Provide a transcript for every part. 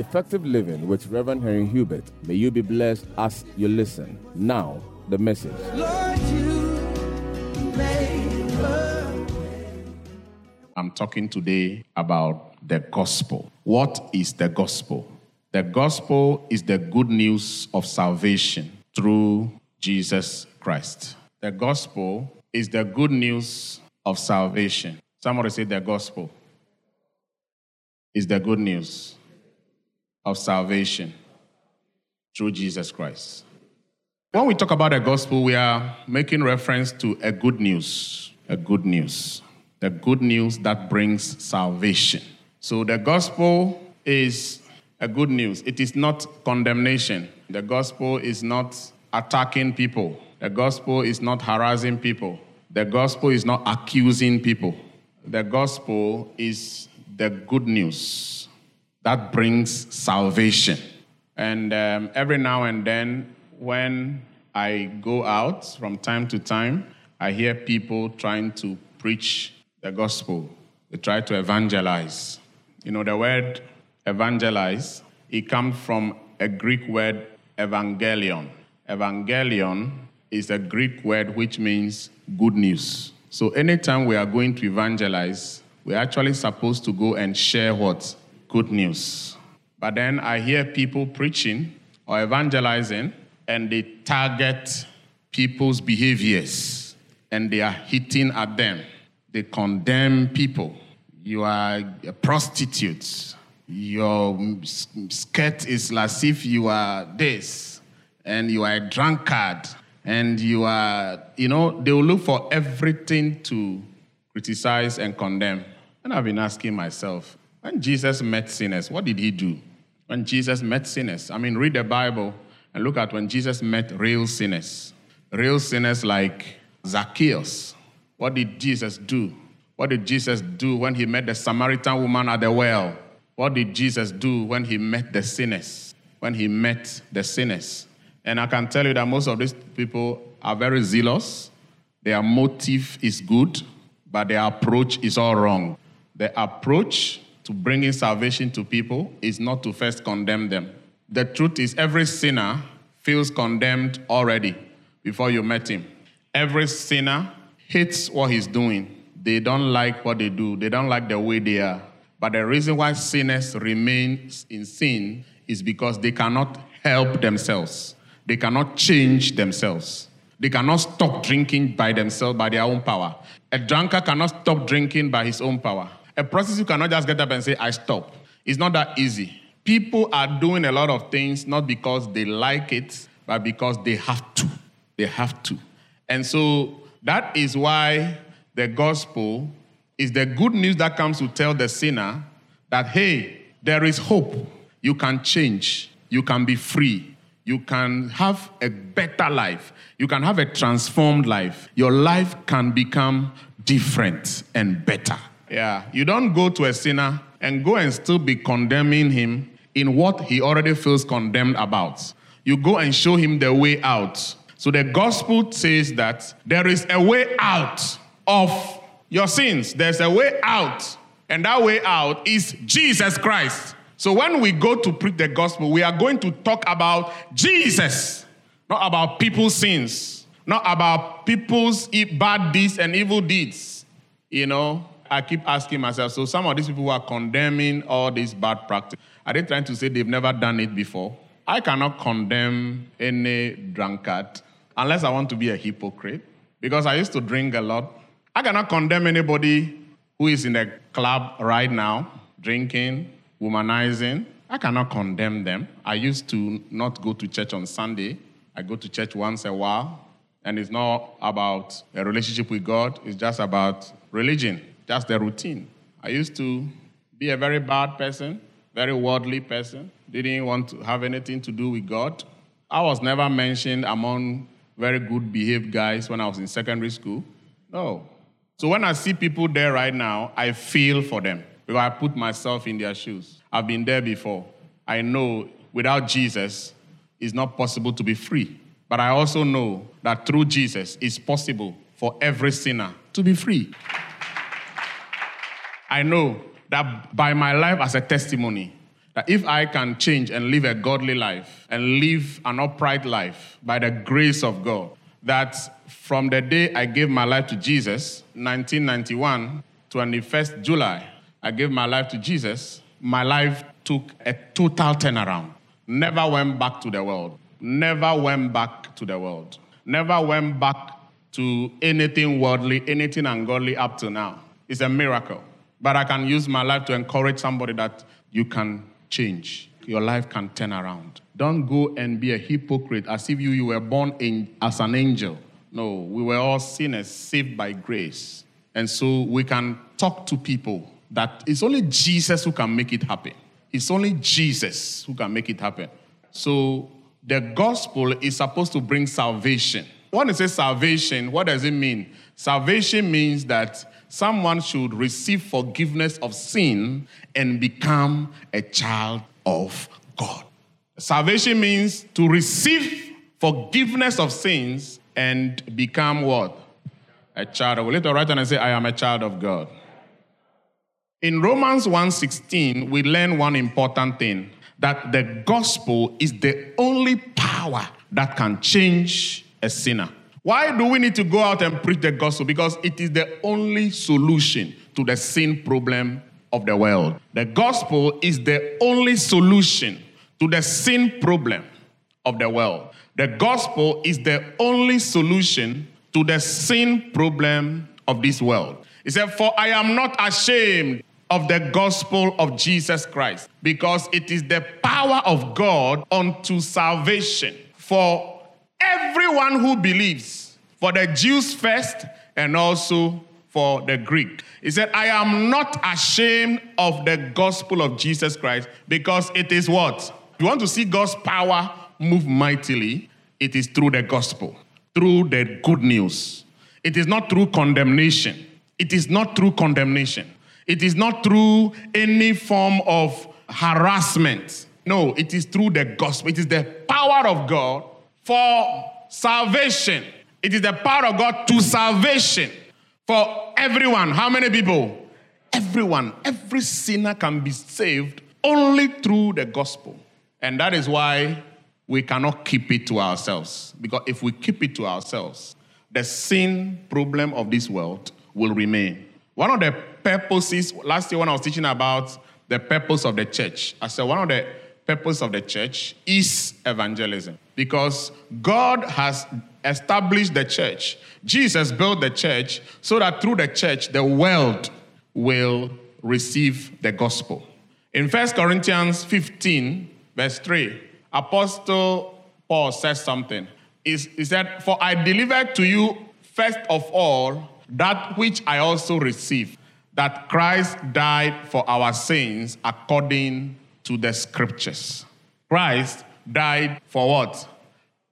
Effective Living with Reverend Henry Hubert. May you be blessed as you listen. Now, the message. Lord, you made a I'm talking today about the gospel. What is the gospel? The gospel is the good news of salvation through Jesus Christ. The gospel is the good news of salvation. Somebody say the gospel is the good news of salvation through Jesus Christ. When we talk about the gospel, we are making reference to a good news, a good news, the good news that brings salvation. So the gospel is a good news. It is not condemnation. The gospel is not attacking people. The gospel is not harassing people. The gospel is not accusing people. The gospel is the good news that brings salvation. And um, every now and then, when I go out from time to time, I hear people trying to preach the gospel. They try to evangelize. You know, the word evangelize, it comes from a Greek word evangelion. Evangelion is a Greek word which means good news. So anytime we are going to evangelize, we're actually supposed to go and share what? Good news. But then I hear people preaching or evangelizing and they target people's behaviors and they are hitting at them. They condemn people. You are a prostitute. Your skirt is as if you are this, and you are a drunkard, and you are, you know, they will look for everything to criticize and condemn. And I've been asking myself, when Jesus met sinners, what did he do? When Jesus met sinners, I mean, read the Bible and look at when Jesus met real sinners. Real sinners like Zacchaeus. What did Jesus do? What did Jesus do when he met the Samaritan woman at the well? What did Jesus do when he met the sinners? When he met the sinners. And I can tell you that most of these people are very zealous. Their motive is good, but their approach is all wrong. The approach to bringing salvation to people is not to first condemn them. The truth is, every sinner feels condemned already before you met him. Every sinner hates what he's doing. They don't like what they do, they don't like the way they are. But the reason why sinners remain in sin is because they cannot help themselves, they cannot change themselves. They cannot stop drinking by themselves, by their own power. A drunkard cannot stop drinking by his own power. A process you cannot just get up and say, I stop. It's not that easy. People are doing a lot of things not because they like it, but because they have to. They have to. And so that is why the gospel is the good news that comes to tell the sinner that, hey, there is hope. You can change. You can be free. You can have a better life. You can have a transformed life. Your life can become different and better. Yeah. You don't go to a sinner and go and still be condemning him in what he already feels condemned about. You go and show him the way out. So the gospel says that there is a way out of your sins. There's a way out. And that way out is Jesus Christ. So when we go to preach the gospel, we are going to talk about Jesus, not about people's sins, not about people's bad deeds and evil deeds. You know, I keep asking myself, so some of these people who are condemning all these bad practice, are they trying to say they've never done it before? I cannot condemn any drunkard unless I want to be a hypocrite because I used to drink a lot. I cannot condemn anybody who is in a club right now, drinking, womanizing. I cannot condemn them. I used to not go to church on Sunday. I go to church once a while. And it's not about a relationship with God, it's just about religion, just the routine. I used to be a very bad person, very worldly person, didn't want to have anything to do with God. I was never mentioned among very good behaved guys when I was in secondary school. No. So when I see people there right now, I feel for them because I put myself in their shoes. I've been there before. I know without Jesus, it's not possible to be free. But I also know that through Jesus, it's possible for every sinner to be free. I know that by my life as a testimony, That if I can change and live a godly life and live an upright life by the grace of God, that from the day I gave my life to Jesus, 1991, 21st July, I gave my life to Jesus, my life took a total turnaround. Never went back to the world. Never went back to the world. Never went back to anything worldly, anything ungodly up to now. It's a miracle. But I can use my life to encourage somebody that you can change. Your life can turn around. Don't go and be a hypocrite as if you, you were born in, as an angel. No, we were all sinners saved by grace. And so we can talk to people that it's only Jesus who can make it happen. It's only Jesus who can make it happen. So the gospel is supposed to bring salvation. When it says salvation, what does it mean? Salvation means that someone should receive forgiveness of sin and become a child of God. Salvation means to receive forgiveness of sins and become what? A child of God. Let the right hand and say, I am a child of God. In Romans 1:16, we learn one important thing that the gospel is the only power that can change a sinner. Why do we need to go out and preach the gospel? Because it is the only solution to the sin problem of the world. The gospel is the only solution to the sin problem of the world. The gospel is the only solution to the sin problem of this world. He said, For I am not ashamed of the gospel of Jesus Christ, because it is the power of God unto salvation for everyone who believes, for the Jews first and also for the Greek. He said, I am not ashamed of the gospel of Jesus Christ because it is what? You want to see God's power move mightily? It is through the gospel, through the good news. It is not through condemnation. It is not through condemnation. It is not through any form of harassment. No, it is through the gospel. It is the power of God for salvation. It is the power of God to salvation for everyone. How many people? Everyone. Every sinner can be saved only through the gospel. And that is why we cannot keep it to ourselves. Because if we keep it to ourselves, the sin problem of this world will remain. One of the purposes, last year when I was teaching about the purpose of the church, I said one of the purpose of the church is evangelism because God has established the church. Jesus built the church so that through the church the world will receive the gospel. In 1 Corinthians 15, verse 3, Apostle Paul says something. He said, For I delivered to you first of all that which I also received, that Christ died for our sins according to the scriptures. Christ died for what?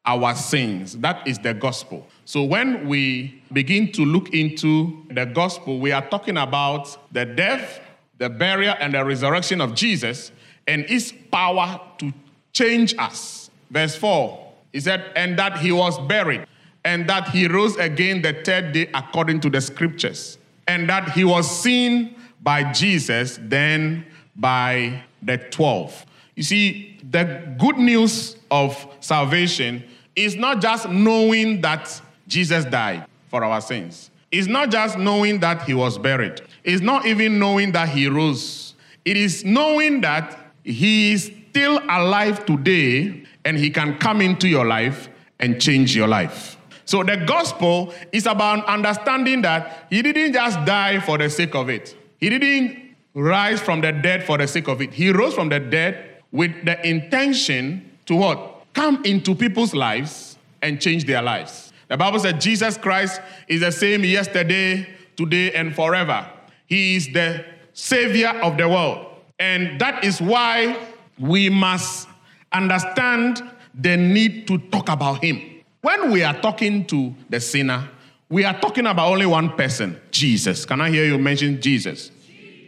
Our sins. That is the gospel. So when we begin to look into the gospel, we are talking about the death, the burial, and the resurrection of Jesus and his power to change us. Verse 4, he said, and that he was buried, and that he rose again the third day according to the scriptures, and that he was seen by Jesus, then by the 12. You see, the good news of salvation is not just knowing that Jesus died for our sins. It's not just knowing that he was buried. It's not even knowing that he rose. It is knowing that he is still alive today and he can come into your life and change your life. So the gospel is about understanding that he didn't just die for the sake of it. He didn't rise from the dead for the sake of it. He rose from the dead with the intention to what? Come into people's lives and change their lives. The Bible said Jesus Christ is the same yesterday, today, and forever. He is the savior of the world. And that is why we must understand the need to talk about him. When we are talking to the sinner, we are talking about only one person, Jesus. Can I hear you mention Jesus?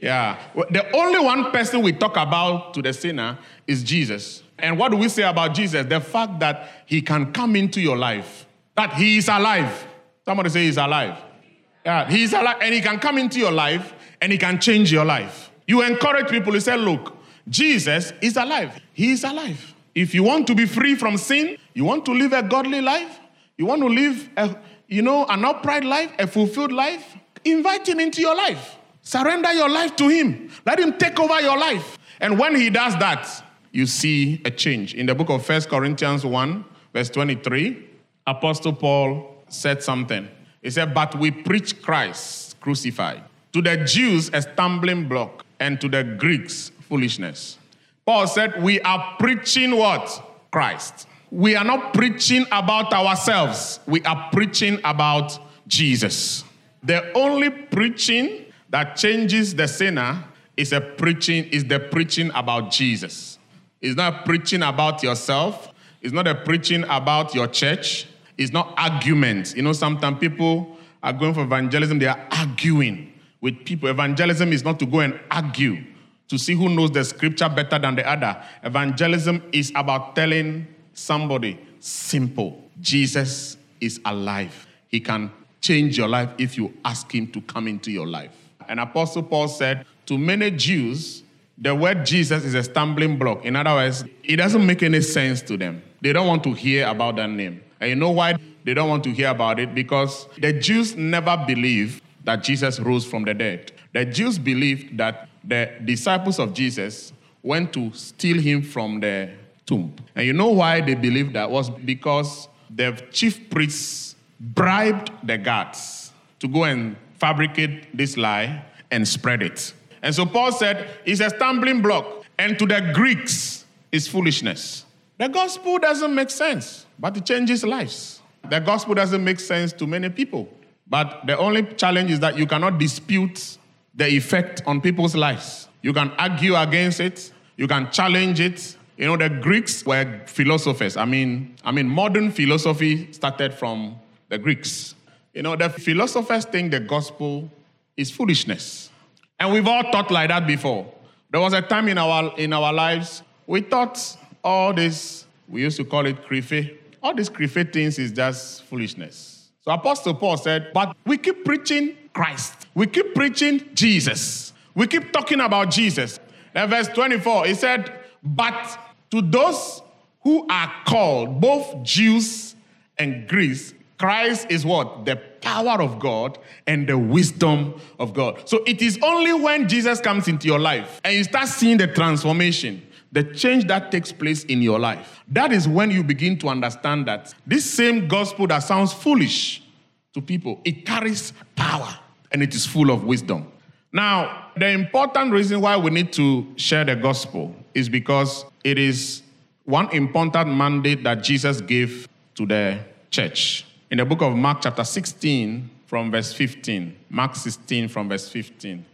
Yeah. The only one person we talk about to the sinner is Jesus. And what do we say about Jesus? The fact that he can come into your life, that he is alive. Somebody say he's alive. Yeah, he's alive and he can come into your life and he can change your life. You encourage people, you say, look, Jesus is alive. He is alive. If you want to be free from sin, you want to live a godly life, you want to live a, you know, an upright life, a fulfilled life, invite him into your life. Surrender your life to him. Let him take over your life. And when he does that, you see a change. In the book of First Corinthians 1, verse 23, Apostle Paul said something. He said, But we preach Christ crucified. To the Jews, a stumbling block, and to the Greeks, foolishness. Paul said, We are preaching what? Christ. We are not preaching about ourselves, we are preaching about Jesus. The only preaching that changes the sinner is a preaching is the preaching about Jesus. It's not preaching about yourself. It's not a preaching about your church. It's not arguments. You know, sometimes people are going for evangelism, they are arguing with people. Evangelism is not to go and argue to see who knows the scripture better than the other. Evangelism is about telling somebody simple Jesus is alive. He can change your life if you ask him to come into your life. And Apostle Paul said, to many Jews, the word Jesus is a stumbling block. In other words, it doesn't make any sense to them. They don't want to hear about that name. And you know why they don't want to hear about it? Because the Jews never believed that Jesus rose from the dead. The Jews believed that the disciples of Jesus went to steal him from the tomb. And you know why they believed that was because the chief priests bribed the guards to go and fabricate this lie and spread it. And so Paul said, it's a stumbling block. And to the Greeks, it's foolishness. The gospel doesn't make sense, but it changes lives. The gospel doesn't make sense to many people. But the only challenge is that you cannot dispute the effect on people's lives. You can argue against it, you can challenge it. You know, the Greeks were philosophers. I mean, I mean, modern philosophy started from the Greeks. You know, the philosophers think the gospel is foolishness. And we've all thought like that before. There was a time in our in our lives we thought all this, we used to call it krife, all these krife things is just foolishness. So Apostle Paul said, but we keep preaching Christ. We keep preaching Jesus. We keep talking about Jesus. Then verse 24, he said, but to those who are called, both Jews and Greeks, Christ is what? The power of God and the wisdom of God. So it is only when Jesus comes into your life and you start seeing the transformation, the change that takes place in your life, that is when you begin to understand that this same gospel that sounds foolish to people, it carries power and it is full of wisdom. Now, the important reason why we need to share the gospel is because it is one important mandate that Jesus gave to the church. In the book of Mark, chapter 16, from verse 15, Mark 16, from verse 15.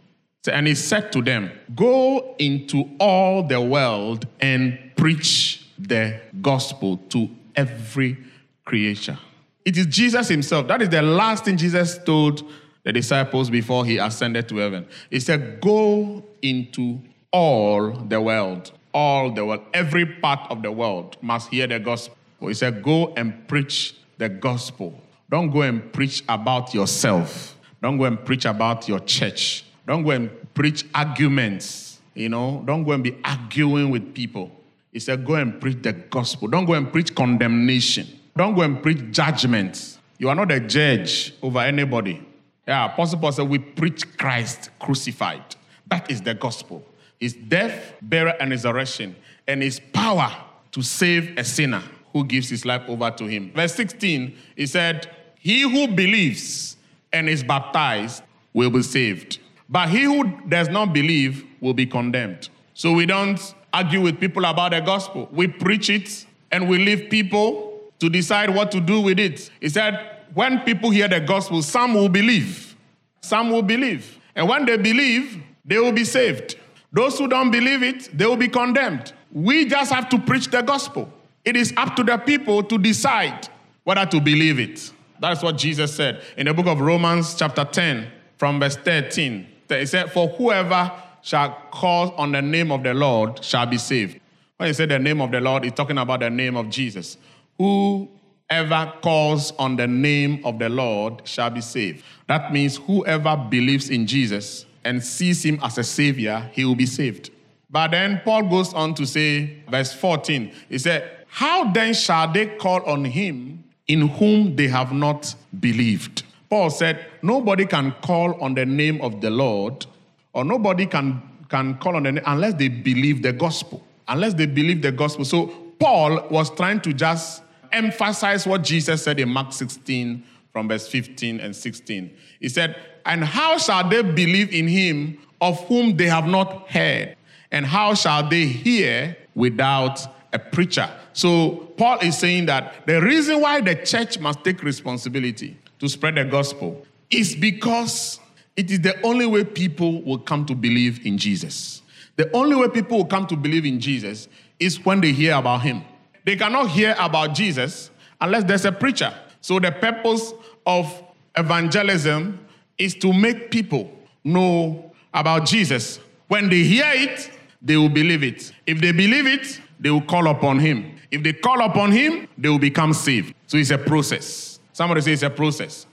And he said to them, Go into all the world and preach the gospel to every creature. It is Jesus himself. That is the last thing Jesus told the disciples before he ascended to heaven. He said, Go into all the world. All the world. Every part of the world must hear the gospel. He said, Go and preach the gospel. Don't go and preach about yourself. Don't go and preach about your church. Don't go and preach arguments. You know, don't go and be arguing with people. He said, Go and preach the gospel. Don't go and preach condemnation. Don't go and preach judgment. You are not a judge over anybody. Yeah, Apostle Paul said, We preach Christ crucified. That is the gospel. His death, burial, and resurrection, and his power to save a sinner who gives his life over to him. Verse 16, he said, He who believes and is baptized will be saved. But he who does not believe will be condemned. So we don't argue with people about the gospel. We preach it and we leave people to decide what to do with it. He said, when people hear the gospel, some will believe. Some will believe. And when they believe, they will be saved. Those who don't believe it, they will be condemned. We just have to preach the gospel. It is up to the people to decide whether to believe it. That's what Jesus said in the book of Romans, chapter 10, from verse 13. He said, For whoever shall call on the name of the Lord shall be saved. When he said the name of the Lord, he's talking about the name of Jesus. Whoever calls on the name of the Lord shall be saved. That means whoever believes in Jesus and sees him as a savior, he will be saved. But then Paul goes on to say, verse 14, he said, How then shall they call on him in whom they have not believed? Paul said, Nobody can call on the name of the Lord, or nobody can, can call on the name unless they believe the gospel. Unless they believe the gospel. So Paul was trying to just emphasize what Jesus said in Mark 16 from verse 15 and 16. He said, And how shall they believe in him of whom they have not heard? And how shall they hear without a preacher? So Paul is saying that the reason why the church must take responsibility to spread the gospel is because it is the only way people will come to believe in Jesus. The only way people will come to believe in Jesus is when they hear about him. They cannot hear about Jesus unless there's a preacher. So the purpose of evangelism is to make people know about Jesus. When they hear it, they will believe it. If they believe it, they will call upon him. If they call upon him, they will become saved. So it's a process. Somebody say it's a process.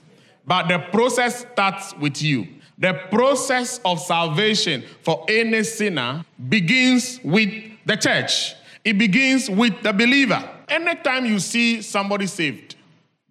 But the process starts with you. The process of salvation for any sinner begins with the church. It begins with the believer. Anytime you see somebody saved,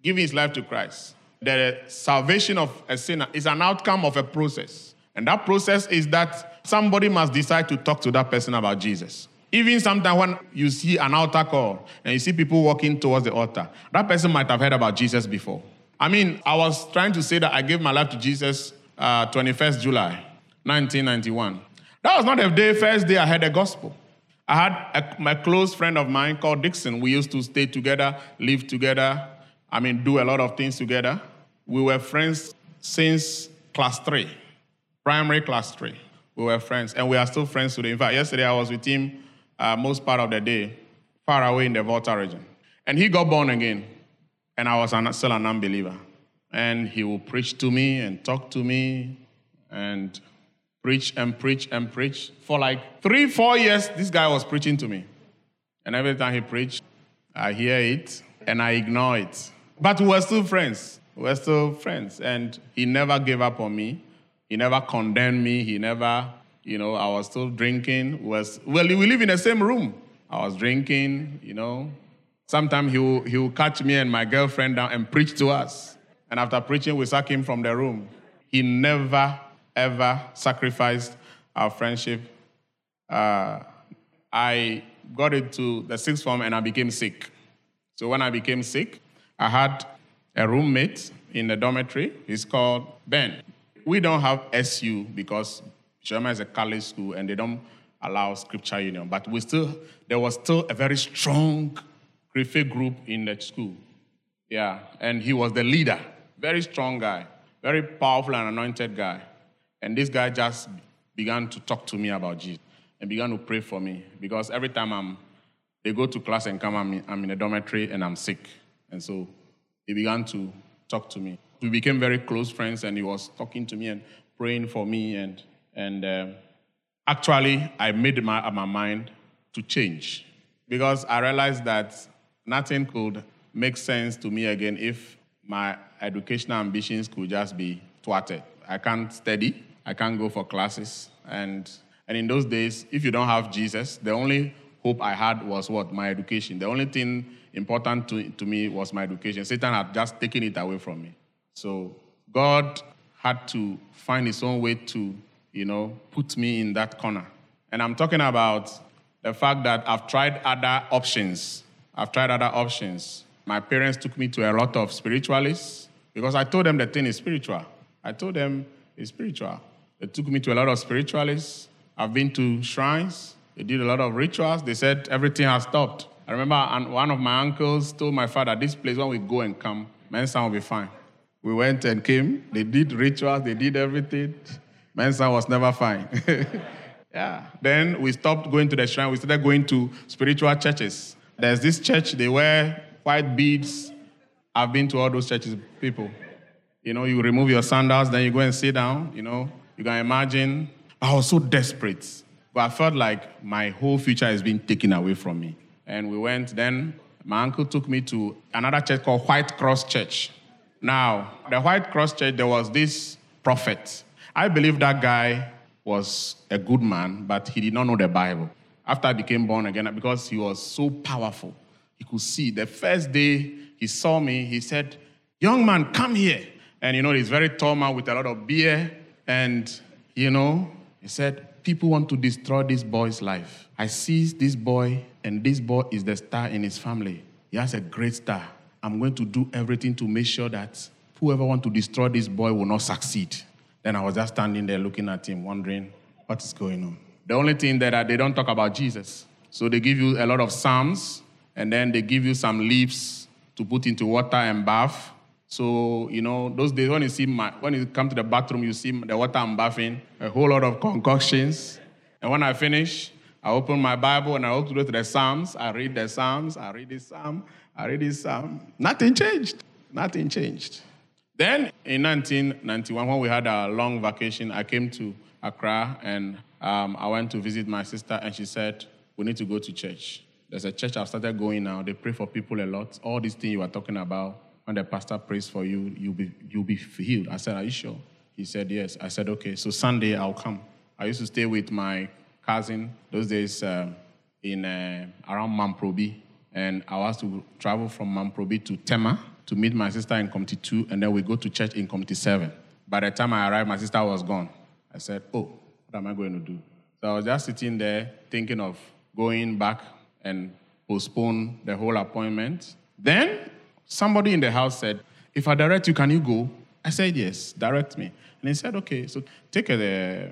giving his life to Christ, the salvation of a sinner is an outcome of a process. And that process is that somebody must decide to talk to that person about Jesus. Even sometimes when you see an altar call and you see people walking towards the altar, that person might have heard about Jesus before. I mean, I was trying to say that I gave my life to Jesus uh, 21st July, 1991. That was not the day, first day I heard the gospel. I had a, my close friend of mine called Dixon. We used to stay together, live together, I mean, do a lot of things together. We were friends since class three, primary class three. We were friends, and we are still friends today. In fact, yesterday I was with him uh, most part of the day, far away in the Volta region. And he got born again, and I was an, still an unbeliever. And he would preach to me and talk to me and preach and preach and preach. For like three, four years, this guy was preaching to me. And every time he preached, I hear it and I ignore it. But we were still friends. We were still friends. And he never gave up on me. He never condemned me. He never, you know, I was still drinking. Was well, we live in the same room. I was drinking, you know. Sometimes he will, he will catch me and my girlfriend down and preach to us. And after preaching, we sack him from the room. He never, ever sacrificed our friendship. Uh, I got into the sixth form and I became sick. So when I became sick, I had a roommate in the dormitory. He's called Ben. We don't have SU because Sherman is a college school and they don't allow scripture union. But we still, there was still a very strong Griffith group in that school. Yeah, and he was the leader. Very strong guy, very powerful and anointed guy. And this guy just began to talk to me about Jesus and began to pray for me because every time I'm, they go to class and come, I'm I'm in a dormitory and I'm sick. And so he began to talk to me. We became very close friends, and he was talking to me and praying for me. And, and uh, actually, I made my, my mind to change because I realized that nothing could make sense to me again if my educational ambitions could just be thwarted. I can't study, I can't go for classes. And, and in those days, if you don't have Jesus, the only hope I had was what? My education. The only thing important to, to me was my education. Satan had just taken it away from me. So God had to find his own way to, you know, put me in that corner. And I'm talking about the fact that I've tried other options. I've tried other options. My parents took me to a lot of spiritualists because I told them the thing is spiritual. I told them it's spiritual. They took me to a lot of spiritualists. I've been to shrines. They did a lot of rituals. They said everything has stopped. I remember one of my uncles told my father, This place, when we go and come, Mensa will be fine. We went and came. They did rituals, they did everything. Mensa was never fine. yeah. Then we stopped going to the shrine. We started going to spiritual churches. There's this church, they wear white beads. I've been to all those churches, people. You know, you remove your sandals, then you go and sit down. You know, you can imagine. I was so desperate. But I felt like my whole future is being taken away from me. And we went, then my uncle took me to another church called White Cross Church. Now, the White Cross Church, there was this prophet. I believe that guy was a good man, but he did not know the Bible. After I became born again, because he was so powerful, he could see. The first day he saw me, he said, Young man, come here. And you know, he's very tall man with a lot of beer. And you know, he said, People want to destroy this boy's life. I see this boy, and this boy is the star in his family. He has a great star. I'm going to do everything to make sure that whoever want to destroy this boy will not succeed. Then I was just standing there looking at him, wondering what is going on. The only thing that they don't talk about Jesus. So they give you a lot of psalms, and then they give you some leaves to put into water and bath. So you know those days when you see my, when you come to the bathroom, you see the water I'm bathing, a whole lot of concoctions. And when I finish, I open my Bible and I go to the Psalms. I read the Psalms. I read this Psalm. I read this Psalm. Nothing changed. Nothing changed. Then in 1991, when we had a long vacation, I came to Accra and um, I went to visit my sister, and she said, We need to go to church. There's a church I've started going now. They pray for people a lot. All these things you are talking about, when the pastor prays for you, you'll be, you'll be healed. I said, Are you sure? He said, Yes. I said, Okay, so Sunday I'll come. I used to stay with my cousin those days um, in uh, around Mamprobi, and I was to travel from Mamprobi to Tema to meet my sister in Community 2, and then we go to church in Community 7. By the time I arrived, my sister was gone. I said, Oh, what am I going to do? So I was just sitting there thinking of going back and postpone the whole appointment. Then somebody in the house said, If I direct you, can you go? I said, Yes, direct me. And he said, Okay, so take a,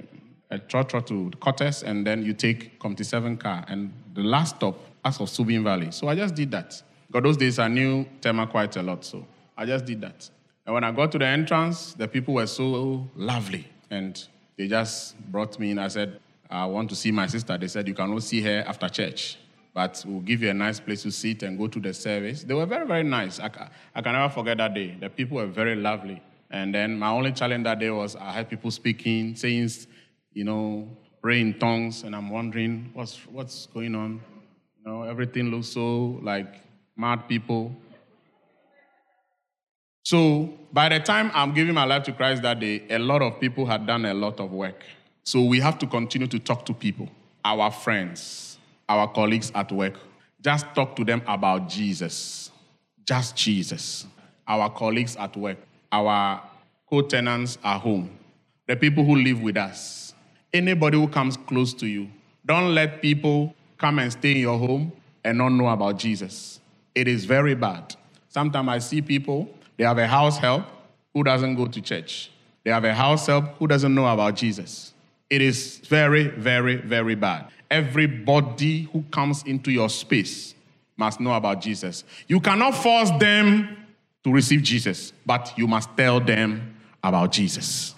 a trotro to Cortes and then you take Community 7 car. And the last stop, as of Subin Valley. So I just did that. Because those days I knew Tema quite a lot, so I just did that. And when I got to the entrance, the people were so lovely. And they just brought me in. I said, I want to see my sister. They said, You can only see her after church, but we'll give you a nice place to sit and go to the service. They were very, very nice. I, I can never forget that day. The people were very lovely. And then my only challenge that day was I had people speaking, saying, you know, praying in tongues, and I'm wondering what's, what's going on. You know, everything looks so like mad people. So by the time I'm giving my life to Christ that day, a lot of people had done a lot of work. So we have to continue to talk to people, our friends, our colleagues at work. Just talk to them about Jesus. Just Jesus. Our colleagues at work, our co tenants at home, the people who live with us, anybody who comes close to you. Don't let people come and stay in your home and not know about Jesus. It is very bad. Sometimes I see people, they have a house help who doesn't go to church. They have a house help who doesn't know about Jesus. It is very, very, very bad. Everybody who comes into your space must know about Jesus. You cannot force them to receive Jesus, but you must tell them about Jesus.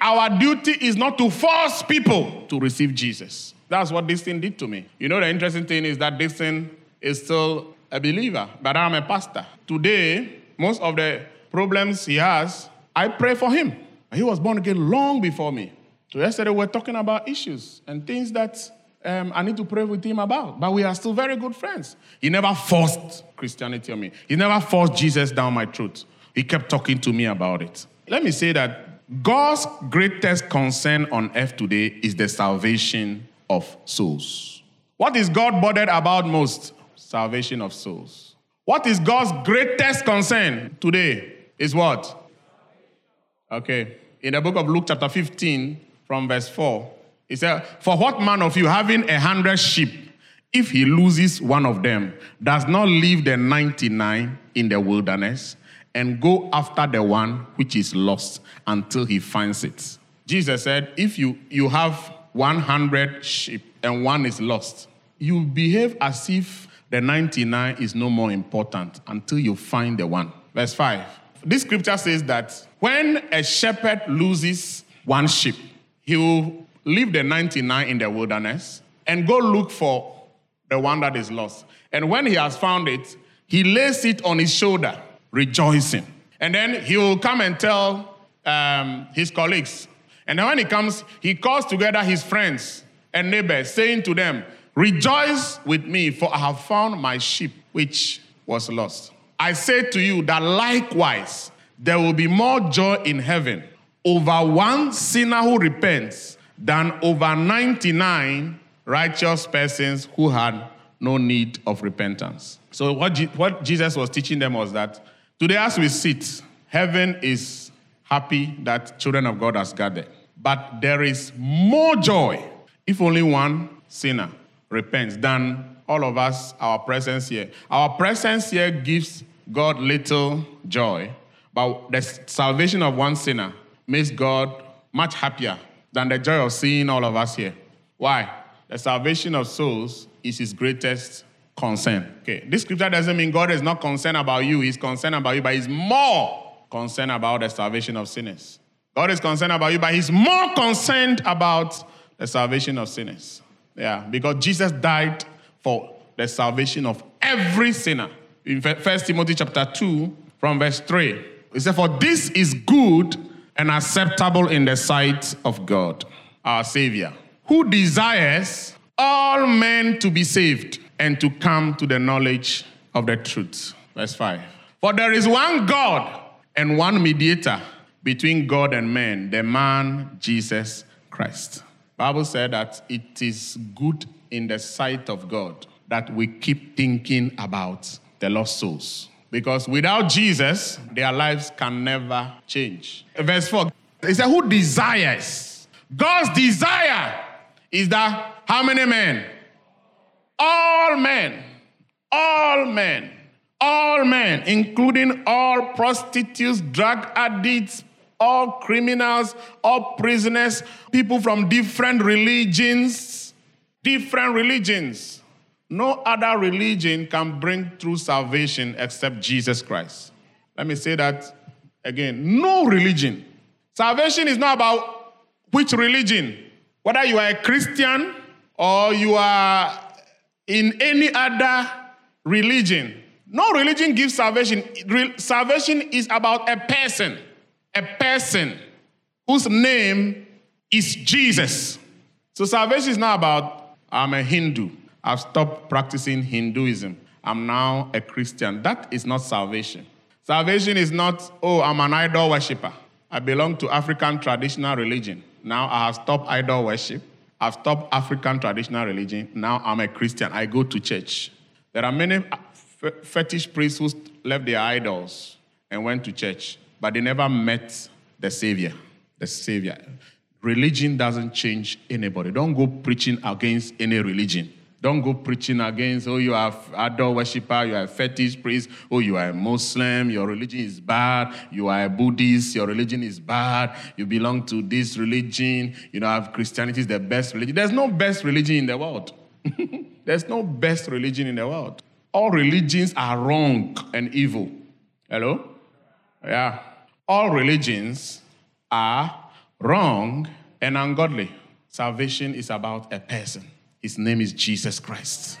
Our duty is not to force people to receive Jesus. That's what this thing did to me. You know, the interesting thing is that this thing is still a believer, but I'm a pastor. Today, most of the problems he has, I pray for him. He was born again long before me. So yesterday we were talking about issues and things that um, I need to pray with him about. But we are still very good friends. He never forced Christianity on me. He never forced Jesus down my throat. He kept talking to me about it. Let me say that God's greatest concern on earth today is the salvation of souls. What is God bothered about most? Salvation of souls. What is God's greatest concern today? Is what? Okay. In the book of Luke, chapter 15, from verse 4, he said, For what man of you having a hundred sheep, if he loses one of them, does not leave the 99 in the wilderness and go after the one which is lost until he finds it? Jesus said, If you, you have 100 sheep and one is lost, you behave as if the 99 is no more important until you find the one. Verse 5. This scripture says that when a shepherd loses one sheep, he will leave the 99 in the wilderness and go look for the one that is lost. And when he has found it, he lays it on his shoulder, rejoicing. And then he will come and tell um, his colleagues. And then when he comes, he calls together his friends and neighbors, saying to them, Rejoice with me, for I have found my sheep which was lost. I say to you that likewise there will be more joy in heaven over one sinner who repents than over 99 righteous persons who had no need of repentance. So, what, Je- what Jesus was teaching them was that today, as we sit, heaven is happy that children of God has gathered. But there is more joy if only one sinner repents than all of us, our presence here. Our presence here gives God little joy, but the salvation of one sinner makes God much happier than the joy of seeing all of us here. Why? The salvation of souls is his greatest concern. Okay, this scripture doesn't mean God is not concerned about you, he's concerned about you, but he's more concerned about the salvation of sinners. God is concerned about you, but he's more concerned about the salvation of sinners. Yeah, because Jesus died for the salvation of every sinner. In 1 Timothy chapter 2, from verse 3, it said, For this is good and acceptable in the sight of God, our Savior, who desires all men to be saved and to come to the knowledge of the truth. Verse 5. For there is one God and one mediator between God and men, the man Jesus Christ. Bible said that it is good in the sight of God that we keep thinking about the lost souls. Because without Jesus, their lives can never change. Verse 4, it said, Who desires? God's desire is that how many men? All men, all men, all men, including all prostitutes, drug addicts, all criminals, all prisoners, people from different religions, different religions. No other religion can bring true salvation except Jesus Christ. Let me say that again. No religion. Salvation is not about which religion, whether you are a Christian or you are in any other religion. No religion gives salvation. Re- Salvation is about a person, a person whose name is Jesus. So salvation is not about I'm a Hindu. I've stopped practicing Hinduism. I'm now a Christian. That is not salvation. Salvation is not, oh, I'm an idol worshiper. I belong to African traditional religion. Now I have stopped idol worship. I've stopped African traditional religion. Now I'm a Christian. I go to church. There are many fe- fetish priests who left their idols and went to church, but they never met the Savior. The Savior. Religion doesn't change anybody. Don't go preaching against any religion. Don't go preaching against, oh, you are idol worshiper, you are a fetish priest, oh, you are a Muslim, your religion is bad, you are a Buddhist, your religion is bad, you belong to this religion, you know, Christianity is the best religion. There's no best religion in the world. There's no best religion in the world. All religions are wrong and evil. Hello? Yeah. All religions are wrong and ungodly. Salvation is about a person. His name is Jesus Christ.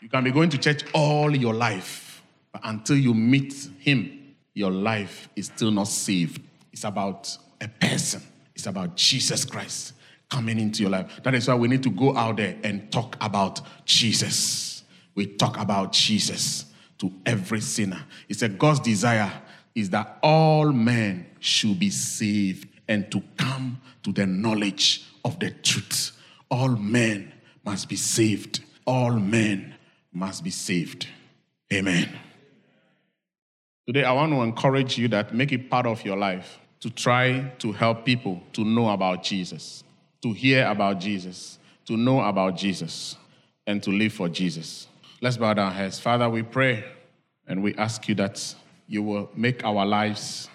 You can be going to church all your life, but until you meet him, your life is still not saved. It's about a person, it's about Jesus Christ coming into your life. That is why we need to go out there and talk about Jesus. We talk about Jesus to every sinner. It's a God's desire is that all men should be saved and to come to the knowledge of the truth. All men must be saved. All men must be saved. Amen. Today, I want to encourage you that make it part of your life to try to help people to know about Jesus, to hear about Jesus, to know about Jesus, and to live for Jesus. Let's bow down our heads. Father, we pray and we ask you that you will make our lives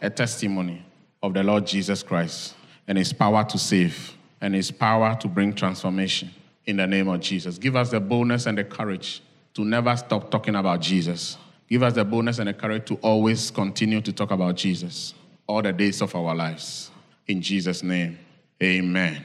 a testimony of the Lord Jesus Christ and his power to save and his power to bring transformation in the name of Jesus. Give us the boldness and the courage to never stop talking about Jesus. Give us the boldness and the courage to always continue to talk about Jesus all the days of our lives. In Jesus' name, amen.